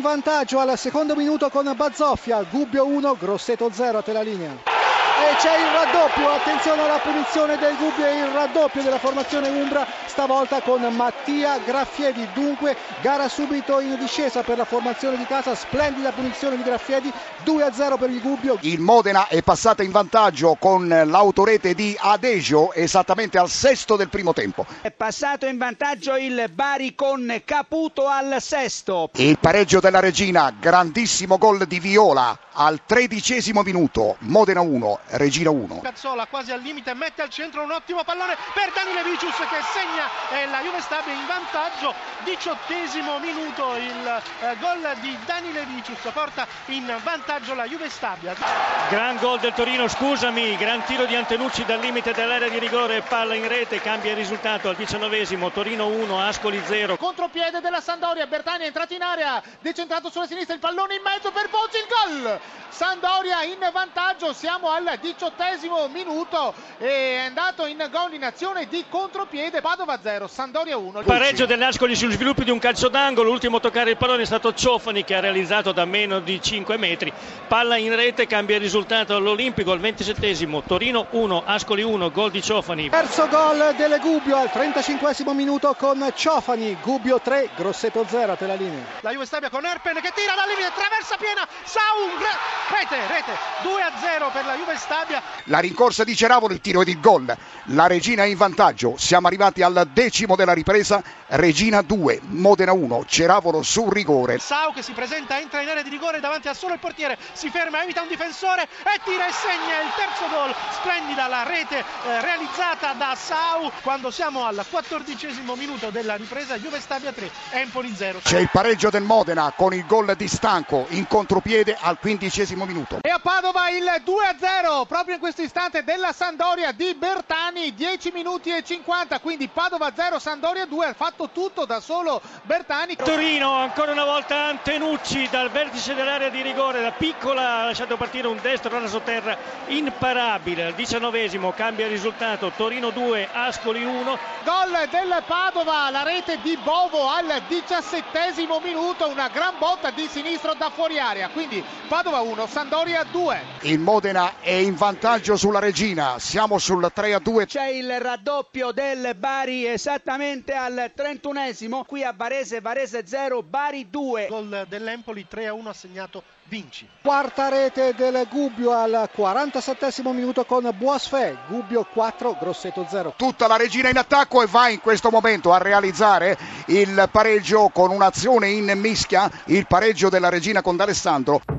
vantaggio al secondo minuto con Bazzoffia, Gubbio 1, Grosseto 0 a te la linea. E c'è il raddoppio, attenzione alla punizione del Gubbio e il raddoppio della formazione Umbra, stavolta con Mattia Graffiedi. Dunque gara subito in discesa per la formazione di casa, splendida punizione di Graffiedi, 2-0 per il Gubbio. Il Modena è passata in vantaggio con l'autorete di Adegio esattamente al sesto del primo tempo. È passato in vantaggio il Bari con Caputo al sesto. Il pareggio della Regina, grandissimo gol di Viola al tredicesimo minuto, Modena 1, Regina 1. Cazzola quasi al limite, mette al centro un ottimo pallone per Daniele Vicius che segna e la Juve Stabia in vantaggio, diciottesimo minuto il eh, gol di Daniele Vicius porta in vantaggio la Juve Stabia. Gran gol del Torino, scusami, gran tiro di Antenucci dal limite dell'area di rigore, palla in rete, cambia il risultato al diciannovesimo, Torino 1, Ascoli 0. Contropiede della Sandoria, Bertani è entrato in area, decentrato sulla sinistra, il pallone in mezzo per Pozzi, il gol! Sandoria in vantaggio, siamo al diciottesimo minuto è andato in gol in azione di contropiede, Padova 0, Sandoria 1. Pareggio dell'Ascoli sugli sviluppi di un calcio d'angolo, l'ultimo a toccare il pallone è stato Ciofani che ha realizzato da meno di 5 metri, palla in rete, cambia il risultato all'Olimpico al ventisettesimo, Torino 1, Ascoli 1, gol di Ciofani. Terzo gol delle Gubbio al 35 minuto con Ciofani, Gubbio 3, Grosseto 0 a te la linea. La Juve Stabia con Erpen che tira dal limite, traversa piena, Saung, rete, rete, 2 a 0 per la Juve Stabia. La rincorsa di Ceravolo, il tiro ed il gol. La Regina è in vantaggio. Siamo arrivati al decimo della ripresa. Regina 2, Modena 1, Ceravolo su rigore. Sau che si presenta, entra in area di rigore davanti a solo il portiere, si ferma, evita un difensore e tira e segna il terzo gol. Splendida la rete eh, realizzata da Sau quando siamo al quattordicesimo minuto della ripresa. Juve Stabia 3, Empoli 0. C'è il pareggio del Modena con il gol di Stanco in contropiede al quindicesimo minuto. E a Padova il 2-0 proprio in questo istante della Sandoria di Bertani, 10 minuti e 50, quindi Padova 0, Sandoria 2, ha fatto tutto da solo Bertani. Torino ancora una volta Antenucci dal vertice dell'area di rigore, da piccola ha lasciato partire un destro alla sotterra imparabile, al diciannovesimo cambia il risultato, Torino 2, Ascoli 1. Gol del Padova, la rete di Bovo al diciassettesimo minuto, una gran botta di sinistro da fuori area, quindi Padova 1, Sandoria 2. Il Modena è in vantaggio sulla Regina, siamo sul 3 a 2. C'è il raddoppio del Bari esattamente al 31esimo, qui a Varese, Varese 0, Bari 2. Gol dell'Empoli 3 a 1 assegnato Vinci. Quarta rete del Gubbio al 47 minuto con Boasfè, Gubbio 4, Grosseto 0. Tutta la Regina in attacco e va in questo momento a realizzare il pareggio con un'azione in mischia, il pareggio della Regina con D'Alessandro.